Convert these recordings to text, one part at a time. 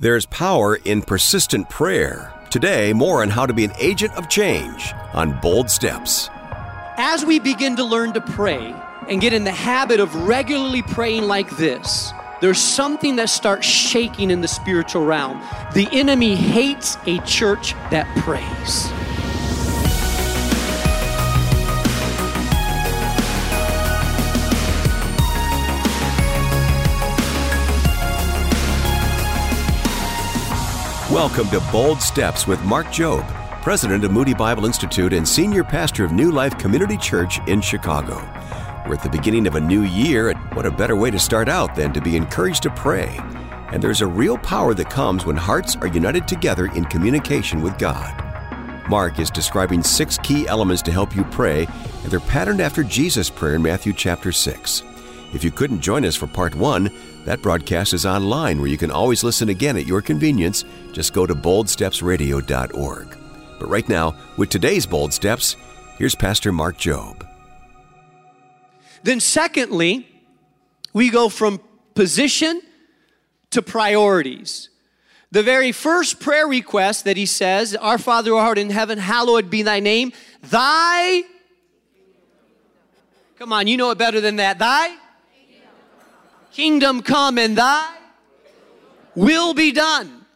There's power in persistent prayer. Today, more on how to be an agent of change on Bold Steps. As we begin to learn to pray and get in the habit of regularly praying like this, there's something that starts shaking in the spiritual realm. The enemy hates a church that prays. Welcome to Bold Steps with Mark Jobe, President of Moody Bible Institute and Senior Pastor of New Life Community Church in Chicago. We're at the beginning of a new year, and what a better way to start out than to be encouraged to pray. And there's a real power that comes when hearts are united together in communication with God. Mark is describing six key elements to help you pray, and they're patterned after Jesus' prayer in Matthew chapter 6. If you couldn't join us for part one, that broadcast is online where you can always listen again at your convenience. Just go to boldstepsradio.org. But right now, with today's Bold Steps, here's Pastor Mark Jobe. Then, secondly, we go from position to priorities. The very first prayer request that he says, Our Father who art in heaven, hallowed be thy name. Thy, come on, you know it better than that. Thy kingdom come and thy will be done.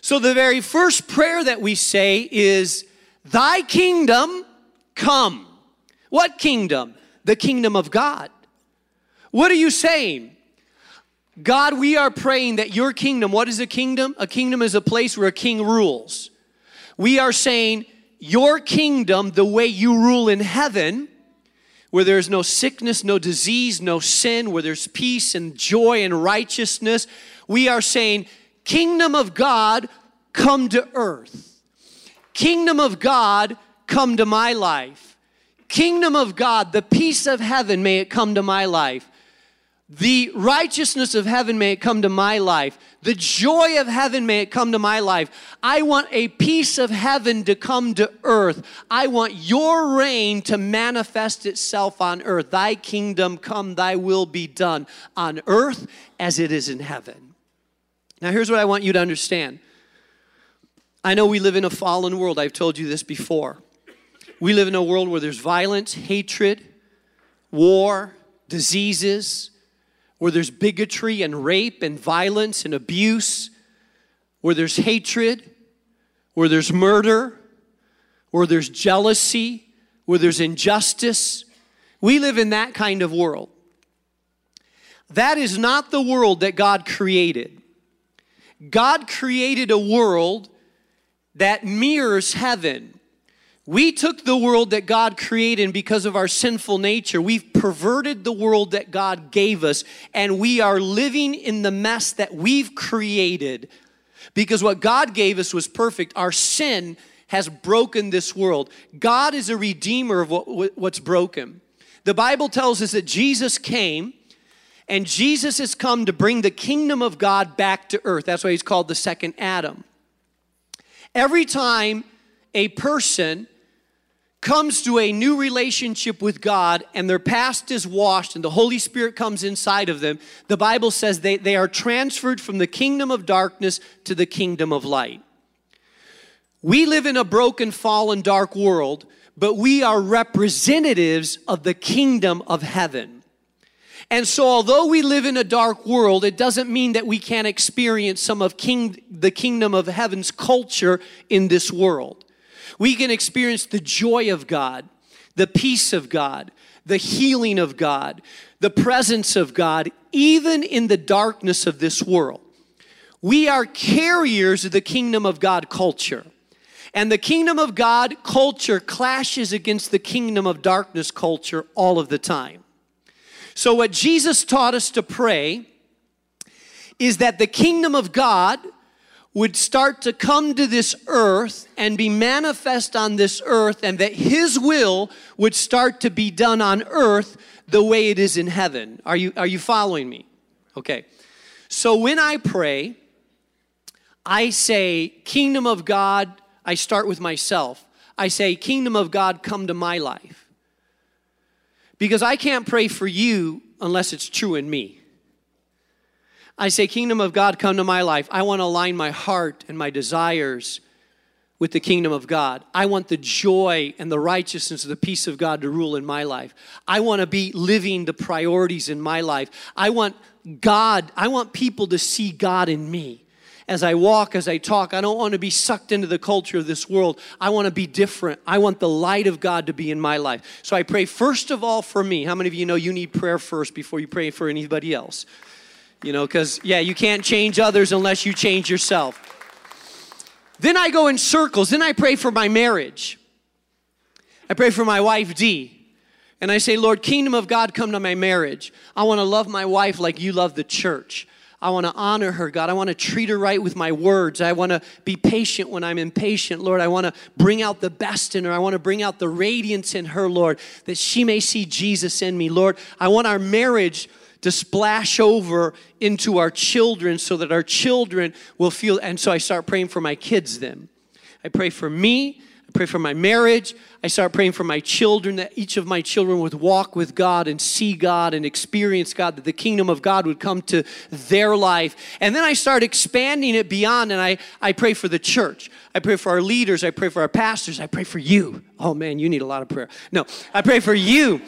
So the very first prayer that we say is, Thy kingdom come. What kingdom? The kingdom of God. What are you saying? God, we are praying that your kingdom, what is a kingdom? A kingdom is a place where a king rules. We are saying, Your kingdom, the way you rule in heaven, where there's no sickness, no disease, no sin, where there's peace and joy and righteousness. We are saying, Kingdom of God, come to earth. Kingdom of God, come to my life. Kingdom of God, the peace of heaven, may it come to my life. The righteousness of heaven may it come to my life. The joy of heaven may it come to my life. I want a piece of heaven to come to earth. I want your reign to manifest itself on earth. Thy kingdom come, thy will be done on earth as it is in heaven. Now, here's what I want you to understand. I know we live in a fallen world. I've told you this before. We live in a world where there's violence, hatred, war, diseases where there's bigotry and rape and violence and abuse, where there's hatred, where there's murder, where there's jealousy, where there's injustice. We live in that kind of world. That is not the world that God created. God created a world that mirrors heaven. We took the world that God created, and because of our sinful nature, we've perverted the world that God gave us, and we are living in the mess that we've created. Because what God gave us was perfect. Our sin has broken this world. God is a redeemer of what, what's broken. The Bible tells us that Jesus came, and Jesus has come to bring the kingdom of God back to earth. That's why he's called the second Adam. Every time a person comes to a new relationship with God and their past is washed and the Holy Spirit comes inside of them, the Bible says they, they are transferred from the kingdom of darkness to the kingdom of light. We live in a broken, fallen, dark world, but we are representatives of the kingdom of heaven. And so, although we live in a dark world, it doesn't mean that we can't experience some of king, the kingdom of heaven's culture in this world we can experience the joy of God, the peace of God, the healing of God, the presence of God, even in the darkness of this world. We are carriers of the kingdom of God culture. And the kingdom of God culture clashes against the kingdom of darkness culture all of the time. So, what Jesus taught us to pray is that the kingdom of God would start to come to this earth and be manifest on this earth, and that His will would start to be done on earth the way it is in heaven. Are you, are you following me? Okay. So when I pray, I say, Kingdom of God, I start with myself. I say, Kingdom of God, come to my life. Because I can't pray for you unless it's true in me. I say, Kingdom of God, come to my life. I want to align my heart and my desires with the kingdom of God. I want the joy and the righteousness of the peace of God to rule in my life. I want to be living the priorities in my life. I want God, I want people to see God in me. As I walk, as I talk, I don't want to be sucked into the culture of this world. I want to be different. I want the light of God to be in my life. So I pray first of all for me. How many of you know you need prayer first before you pray for anybody else? You know, because, yeah, you can't change others unless you change yourself. Then I go in circles. Then I pray for my marriage. I pray for my wife, Dee. And I say, Lord, kingdom of God, come to my marriage. I want to love my wife like you love the church. I want to honor her, God. I want to treat her right with my words. I want to be patient when I'm impatient, Lord. I want to bring out the best in her. I want to bring out the radiance in her, Lord, that she may see Jesus in me, Lord. I want our marriage to splash over into our children so that our children will feel. And so I start praying for my kids then. I pray for me. I pray for my marriage. I start praying for my children that each of my children would walk with God and see God and experience God, that the kingdom of God would come to their life. And then I start expanding it beyond and I, I pray for the church. I pray for our leaders. I pray for our pastors. I pray for you. Oh man, you need a lot of prayer. No, I pray for you.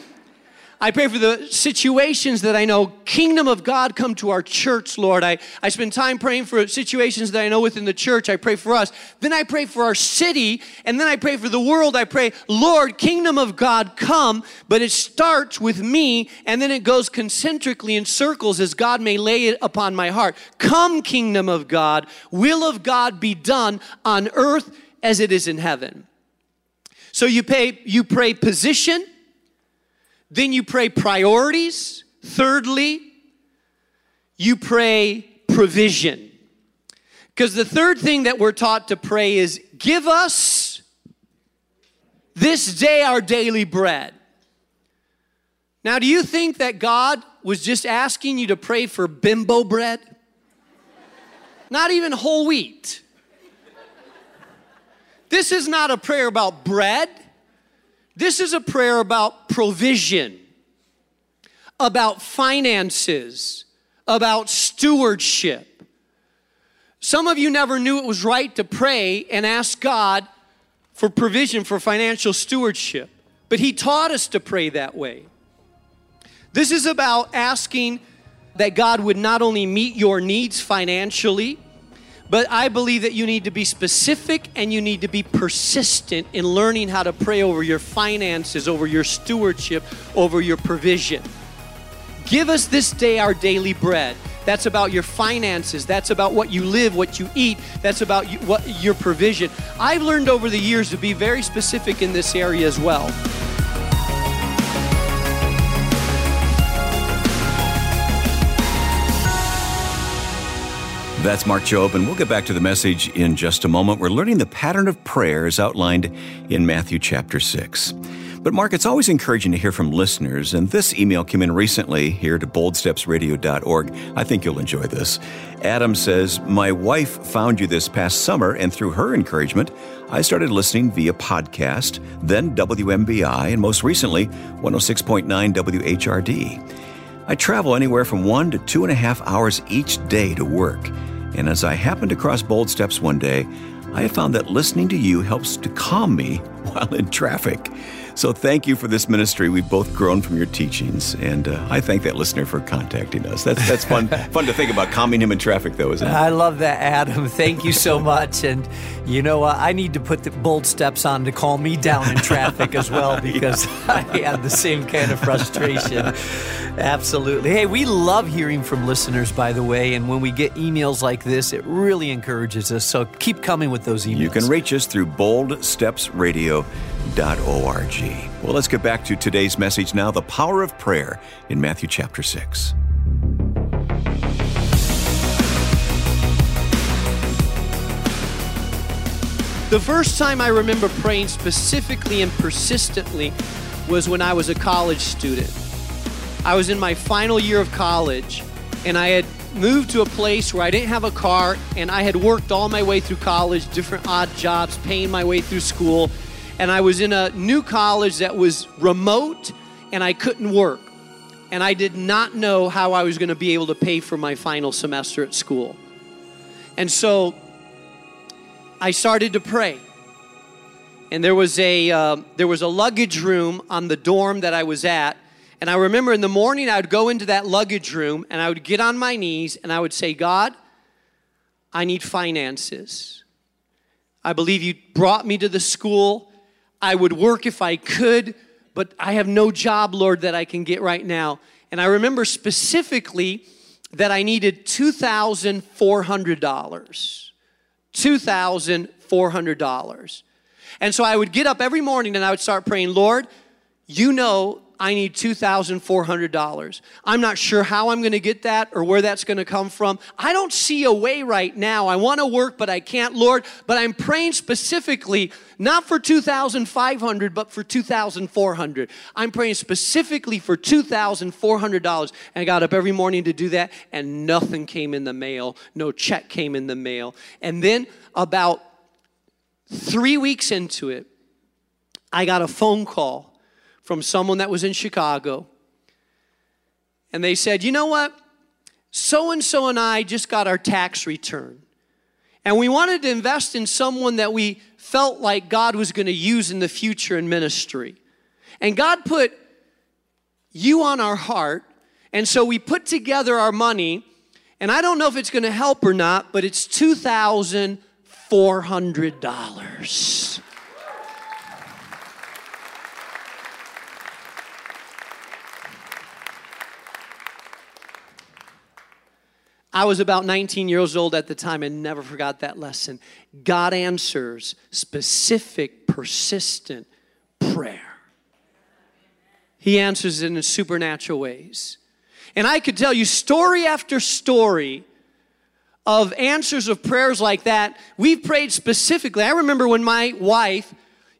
I pray for the situations that I know, kingdom of God come to our church, Lord. I, I spend time praying for situations that I know within the church. I pray for us. Then I pray for our city, and then I pray for the world. I pray, Lord, kingdom of God come, but it starts with me, and then it goes concentrically in circles as God may lay it upon my heart. Come, kingdom of God, will of God be done on earth as it is in heaven. So you pay, you pray position, then you pray priorities. Thirdly, you pray provision. Because the third thing that we're taught to pray is give us this day our daily bread. Now, do you think that God was just asking you to pray for bimbo bread? Not even whole wheat. This is not a prayer about bread. This is a prayer about provision, about finances, about stewardship. Some of you never knew it was right to pray and ask God for provision for financial stewardship, but He taught us to pray that way. This is about asking that God would not only meet your needs financially, but I believe that you need to be specific and you need to be persistent in learning how to pray over your finances, over your stewardship, over your provision. Give us this day our daily bread. That's about your finances. That's about what you live, what you eat. That's about you, what your provision. I've learned over the years to be very specific in this area as well. That's Mark Jobe, and we'll get back to the message in just a moment. We're learning the pattern of prayers outlined in Matthew chapter 6. But, Mark, it's always encouraging to hear from listeners, and this email came in recently here to boldstepsradio.org. I think you'll enjoy this. Adam says, My wife found you this past summer, and through her encouragement, I started listening via podcast, then WMBI, and most recently, 106.9 WHRD. I travel anywhere from one to two and a half hours each day to work. And as I happened to cross Bold Steps one day, I have found that listening to you helps to calm me while in traffic. So thank you for this ministry. We've both grown from your teachings, and uh, I thank that listener for contacting us. That's that's fun fun to think about calming him in traffic, though, isn't it? I love that, Adam. Thank you so much. And you know, uh, I need to put the bold steps on to calm me down in traffic as well because yeah. I have the same kind of frustration. Absolutely. Hey, we love hearing from listeners, by the way, and when we get emails like this, it really encourages us. So keep coming with those emails. You can reach us through Bold Steps Radio org. Well, let's get back to today's message now the power of prayer in Matthew chapter 6. The first time I remember praying specifically and persistently was when I was a college student. I was in my final year of college and I had moved to a place where I didn't have a car and I had worked all my way through college, different odd jobs, paying my way through school and I was in a new college that was remote and I couldn't work. and I did not know how I was going to be able to pay for my final semester at school. And so I started to pray. And there was a uh, there was a luggage room on the dorm that I was at. And I remember in the morning I would go into that luggage room and I would get on my knees and I would say, God, I need finances. I believe you brought me to the school. I would work if I could, but I have no job, Lord, that I can get right now. And I remember specifically that I needed $2,400. $2,400. And so I would get up every morning and I would start praying, Lord, you know I need $2,400. I'm not sure how I'm going to get that or where that's going to come from. I don't see a way right now. I want to work, but I can't, Lord. But I'm praying specifically not for 2,500, but for 2,400. I'm praying specifically for $2,400. And I got up every morning to do that, and nothing came in the mail. No check came in the mail. And then about three weeks into it, I got a phone call from someone that was in Chicago. And they said, You know what? So and so and I just got our tax return. And we wanted to invest in someone that we felt like God was going to use in the future in ministry. And God put you on our heart. And so we put together our money. And I don't know if it's going to help or not, but it's $2,400. I was about 19 years old at the time and never forgot that lesson. God answers specific, persistent prayer. He answers it in supernatural ways. And I could tell you story after story of answers of prayers like that. We've prayed specifically. I remember when my wife,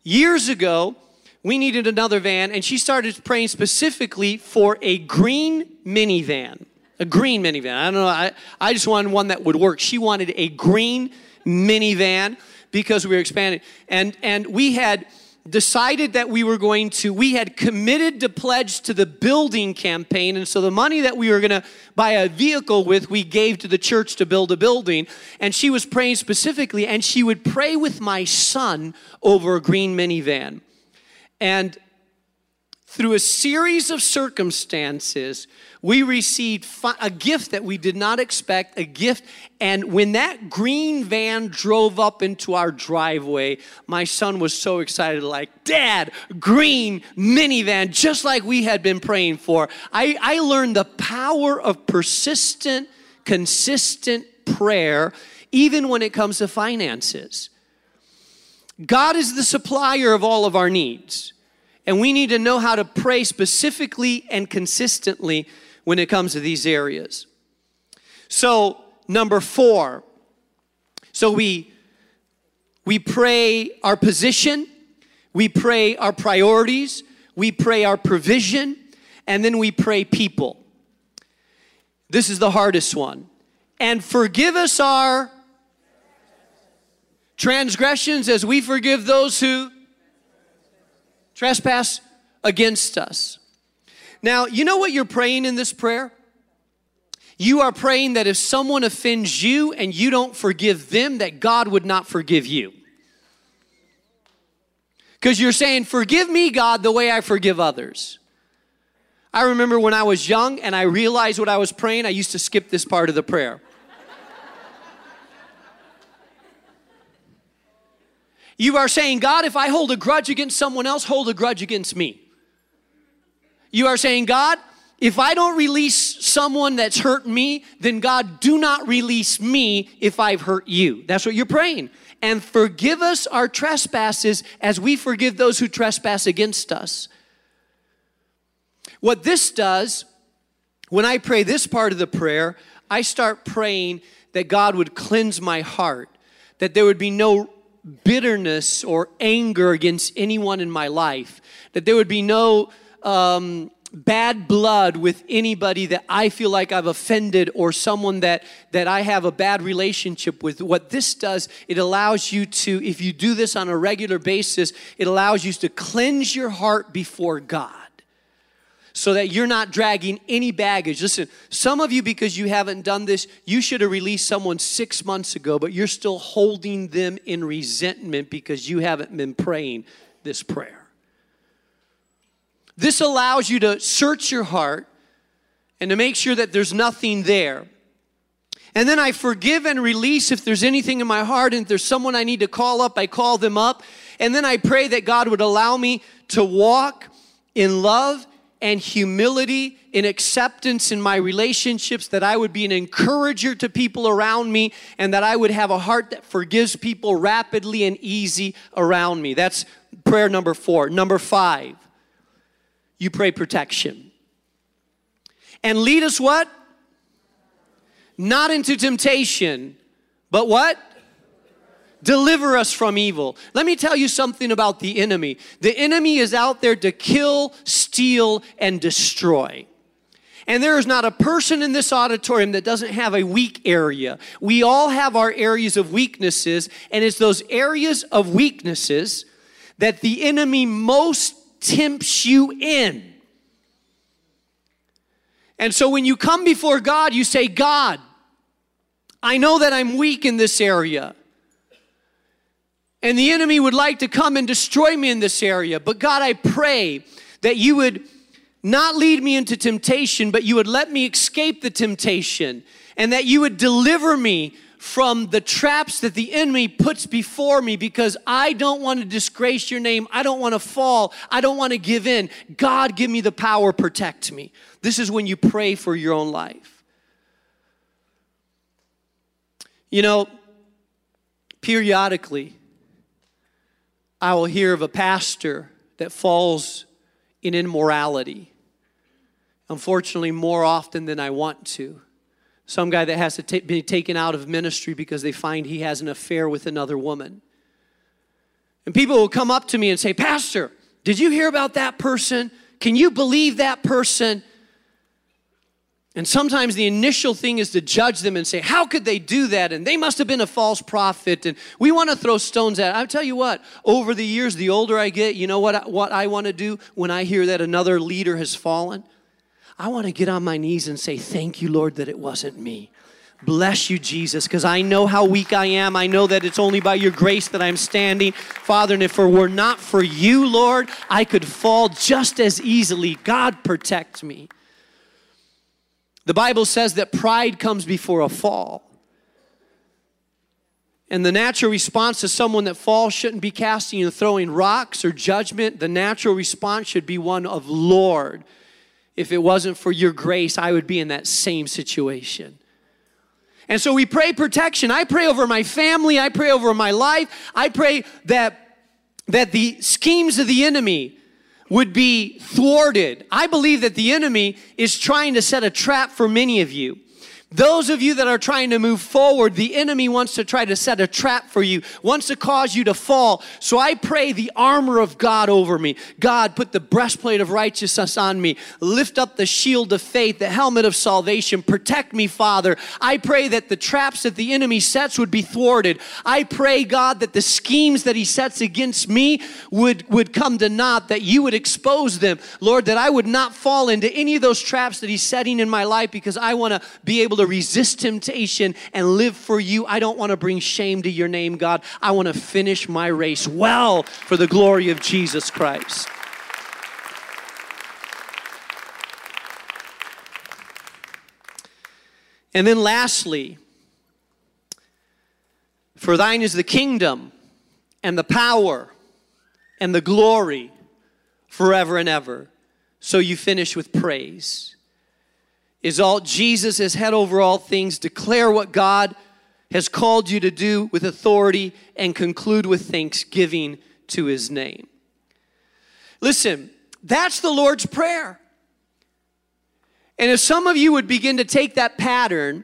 years ago, we needed another van, and she started praying specifically for a green minivan a green minivan. I don't know. I, I just wanted one that would work. She wanted a green minivan because we were expanding. And, and we had decided that we were going to, we had committed to pledge to the building campaign. And so the money that we were going to buy a vehicle with, we gave to the church to build a building. And she was praying specifically, and she would pray with my son over a green minivan. And through a series of circumstances, we received a gift that we did not expect, a gift. And when that green van drove up into our driveway, my son was so excited, like, Dad, green minivan, just like we had been praying for. I, I learned the power of persistent, consistent prayer, even when it comes to finances. God is the supplier of all of our needs. And we need to know how to pray specifically and consistently when it comes to these areas. So, number four, so we we pray our position, we pray our priorities, we pray our provision, and then we pray people. This is the hardest one. And forgive us our transgressions as we forgive those who trespass against us. Now, you know what you're praying in this prayer? You are praying that if someone offends you and you don't forgive them, that God would not forgive you. Because you're saying, Forgive me, God, the way I forgive others. I remember when I was young and I realized what I was praying, I used to skip this part of the prayer. You are saying, God, if I hold a grudge against someone else, hold a grudge against me. You are saying, God, if I don't release someone that's hurt me, then God, do not release me if I've hurt you. That's what you're praying. And forgive us our trespasses as we forgive those who trespass against us. What this does, when I pray this part of the prayer, I start praying that God would cleanse my heart, that there would be no bitterness or anger against anyone in my life, that there would be no um, bad blood with anybody that I feel like I've offended or someone that, that I have a bad relationship with. What this does, it allows you to, if you do this on a regular basis, it allows you to cleanse your heart before God. So that you're not dragging any baggage. Listen, some of you, because you haven't done this, you should have released someone six months ago, but you're still holding them in resentment because you haven't been praying this prayer. This allows you to search your heart and to make sure that there's nothing there. And then I forgive and release if there's anything in my heart, and if there's someone I need to call up, I call them up. And then I pray that God would allow me to walk in love and humility, in acceptance in my relationships, that I would be an encourager to people around me, and that I would have a heart that forgives people rapidly and easy around me. That's prayer number four. Number five, you pray protection. And lead us what? Not into temptation, but what? Deliver us from evil. Let me tell you something about the enemy. The enemy is out there to kill, steal, and destroy. And there is not a person in this auditorium that doesn't have a weak area. We all have our areas of weaknesses, and it's those areas of weaknesses that the enemy most tempts you in. And so when you come before God, you say, God, I know that I'm weak in this area. And the enemy would like to come and destroy me in this area. But God, I pray that you would not lead me into temptation, but you would let me escape the temptation and that you would deliver me from the traps that the enemy puts before me because I don't want to disgrace your name. I don't want to fall. I don't want to give in. God, give me the power, protect me. This is when you pray for your own life. You know, periodically, I will hear of a pastor that falls in immorality. Unfortunately, more often than I want to. Some guy that has to t- be taken out of ministry because they find he has an affair with another woman. And people will come up to me and say, Pastor, did you hear about that person? Can you believe that person? And sometimes the initial thing is to judge them and say, How could they do that? And they must have been a false prophet. And we want to throw stones at. I'll tell you what, over the years, the older I get, you know what, what I want to do when I hear that another leader has fallen? I want to get on my knees and say, Thank you, Lord, that it wasn't me. Bless you, Jesus, because I know how weak I am. I know that it's only by your grace that I'm standing. Father, and if it were not for you, Lord, I could fall just as easily. God, protect me. The Bible says that pride comes before a fall. And the natural response to someone that falls shouldn't be casting and throwing rocks or judgment. The natural response should be one of, Lord, if it wasn't for your grace, I would be in that same situation. And so we pray protection. I pray over my family. I pray over my life. I pray that, that the schemes of the enemy would be thwarted. I believe that the enemy is trying to set a trap for many of you. Those of you that are trying to move forward, the enemy wants to try to set a trap for you, wants to cause you to fall. So I pray the armor of God over me. God, put the breastplate of righteousness on me. Lift up the shield of faith, the helmet of salvation. Protect me, Father. I pray that the traps that the enemy sets would be thwarted. I pray, God, that the schemes that he sets against me would, would come to naught, that you would expose them. Lord, that I would not fall into any of those traps that he's setting in my life because I want to be able to to resist temptation and live for you. I don't want to bring shame to your name, God. I want to finish my race well for the glory of Jesus Christ. And then lastly, for thine is the kingdom and the power and the glory forever and ever. So you finish with praise. Exalt Jesus as head over all things. Declare what God has called you to do with authority and conclude with thanksgiving to his name. Listen, that's the Lord's Prayer. And if some of you would begin to take that pattern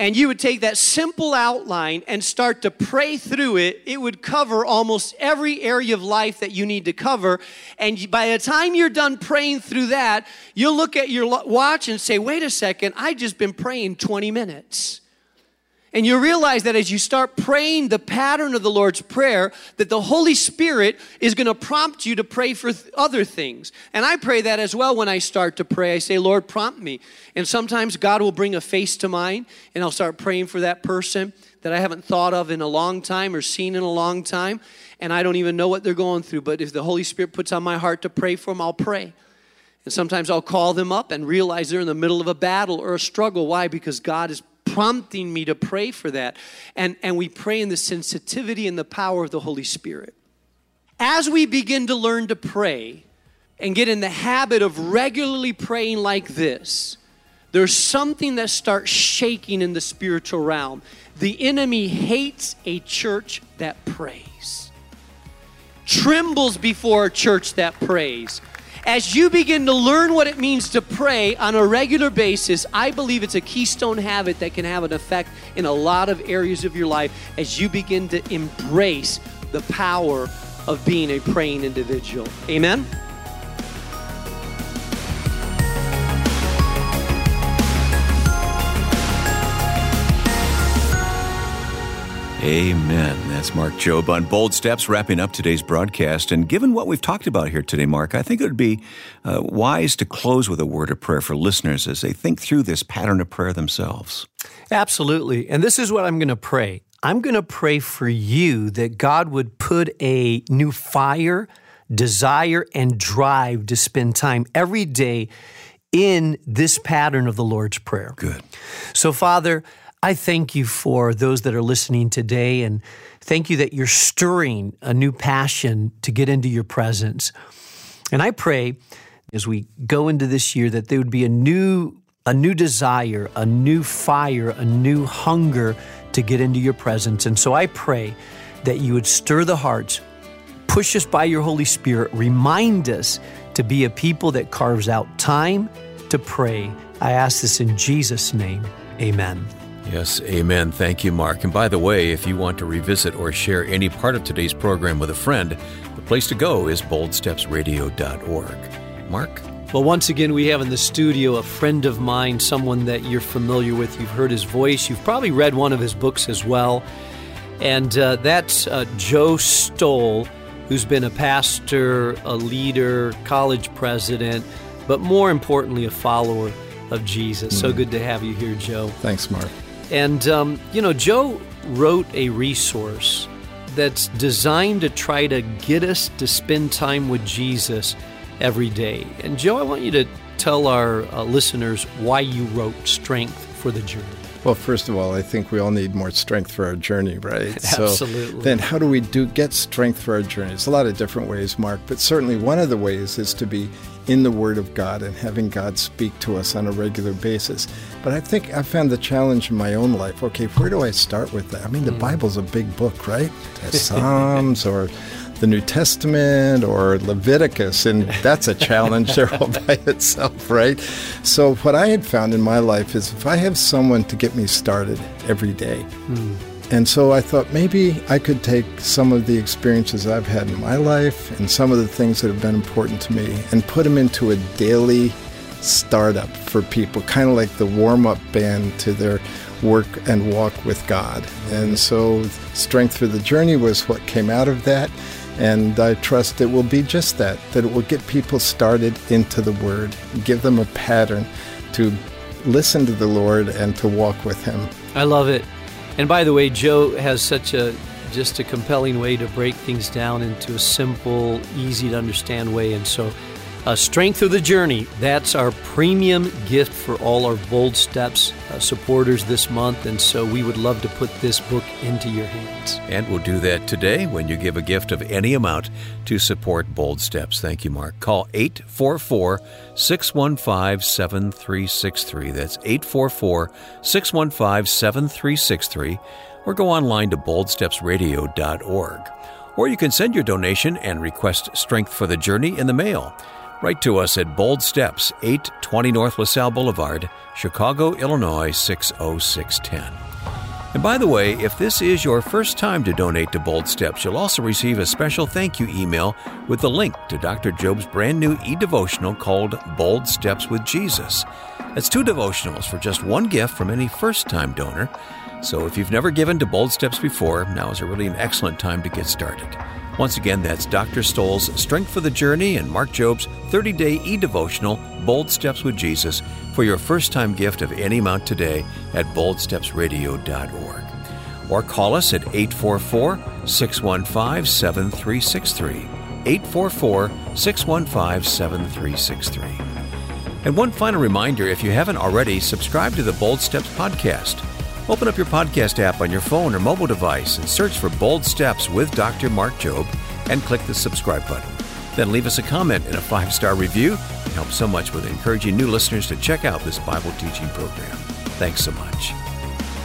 and you would take that simple outline and start to pray through it, it would cover almost every area of life that you need to cover. And by the time you're done praying through that, you'll look at your watch and say, wait a second, I just been praying 20 minutes. And you realize that as you start praying the pattern of the Lord's Prayer, that the Holy Spirit is going to prompt you to pray for th- other things. And I pray that as well when I start to pray. I say, Lord, prompt me. And sometimes God will bring a face to mind, and I'll start praying for that person that I haven't thought of in a long time or seen in a long time. And I don't even know what they're going through. But if the Holy Spirit puts on my heart to pray for them, I'll pray. And sometimes I'll call them up and realize they're in the middle of a battle or a struggle. Why? Because God is prompting me to pray for that. And, and we pray in the sensitivity and the power of the Holy Spirit. As we begin to learn to pray and get in the habit of regularly praying like this, there's something that starts shaking in the spiritual realm. The enemy hates a church that prays, trembles before a church that prays as you begin to learn what it means to pray on a regular basis, I believe it's a keystone habit that can have an effect in a lot of areas of your life as you begin to embrace the power of being a praying individual. Amen? Amen. That's Mark Jobe on Bold Steps, wrapping up today's broadcast. And given what we've talked about here today, Mark, I think it would be uh, wise to close with a word of prayer for listeners as they think through this pattern of prayer themselves. Absolutely. And this is what I'm going to pray. I'm going to pray for you that God would put a new fire, desire, and drive to spend time every day in this pattern of the Lord's Prayer. Good. So, Father, I thank you for those that are listening today and thank you that you're stirring a new passion to get into your presence. And I pray as we go into this year that there would be a new a new desire, a new fire, a new hunger to get into your presence. And so I pray that you would stir the hearts, push us by your Holy Spirit, remind us to be a people that carves out time to pray. I ask this in Jesus' name. Amen. Yes, amen. Thank you, Mark. And by the way, if you want to revisit or share any part of today's program with a friend, the place to go is boldstepsradio.org. Mark? Well, once again, we have in the studio a friend of mine, someone that you're familiar with. You've heard his voice, you've probably read one of his books as well. And uh, that's uh, Joe Stowell, who's been a pastor, a leader, college president, but more importantly, a follower of Jesus. Mm. So good to have you here, Joe. Thanks, Mark. And, um, you know, Joe wrote a resource that's designed to try to get us to spend time with Jesus every day. And, Joe, I want you to tell our uh, listeners why you wrote Strength for the Journey. Well, first of all, I think we all need more strength for our journey, right? Absolutely. So then how do we do get strength for our journey? It's a lot of different ways, Mark, but certainly one of the ways is to be in the Word of God and having God speak to us on a regular basis. But I think I found the challenge in my own life. Okay, where do I start with that? I mean, the mm. Bible's a big book, right? Psalms or the New Testament or Leviticus, and that's a challenge there all by itself, right? So, what I had found in my life is if I have someone to get me started every day, mm. And so I thought maybe I could take some of the experiences I've had in my life and some of the things that have been important to me and put them into a daily startup for people, kind of like the warm up band to their work and walk with God. And so Strength for the Journey was what came out of that. And I trust it will be just that, that it will get people started into the Word, give them a pattern to listen to the Lord and to walk with Him. I love it. And by the way, Joe has such a just a compelling way to break things down into a simple, easy to understand way. And so uh, Strength of the Journey, that's our premium gift for all our Bold Steps uh, supporters this month. And so we would love to put this book into your hands. And we'll do that today when you give a gift of any amount to support Bold Steps. Thank you, Mark. Call 844 615 7363. That's 844 615 7363. Or go online to boldstepsradio.org. Or you can send your donation and request Strength for the Journey in the mail. Write to us at Bold Steps, 820 North LaSalle Boulevard, Chicago, Illinois 60610. And by the way, if this is your first time to donate to Bold Steps, you'll also receive a special thank you email with the link to Dr. Jobe's brand new e devotional called Bold Steps with Jesus. That's two devotionals for just one gift from any first time donor. So if you've never given to Bold Steps before, now is a really an excellent time to get started. Once again, that's Dr. Stowell's Strength for the Journey and Mark Jobe's 30 day e devotional, Bold Steps with Jesus, for your first time gift of any amount today at boldstepsradio.org. Or call us at 844 615 7363. 844 615 7363. And one final reminder if you haven't already, subscribe to the Bold Steps podcast. Open up your podcast app on your phone or mobile device and search for Bold Steps with Dr. Mark Jobe and click the subscribe button. Then leave us a comment and a five star review. It helps so much with encouraging new listeners to check out this Bible teaching program. Thanks so much.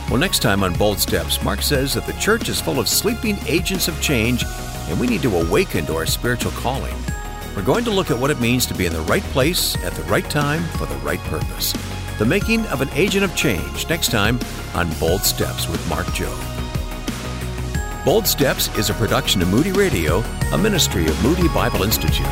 Well, next time on Bold Steps, Mark says that the church is full of sleeping agents of change and we need to awaken to our spiritual calling. We're going to look at what it means to be in the right place at the right time for the right purpose. The Making of an Agent of Change, next time on Bold Steps with Mark Jobe. Bold Steps is a production of Moody Radio, a ministry of Moody Bible Institute.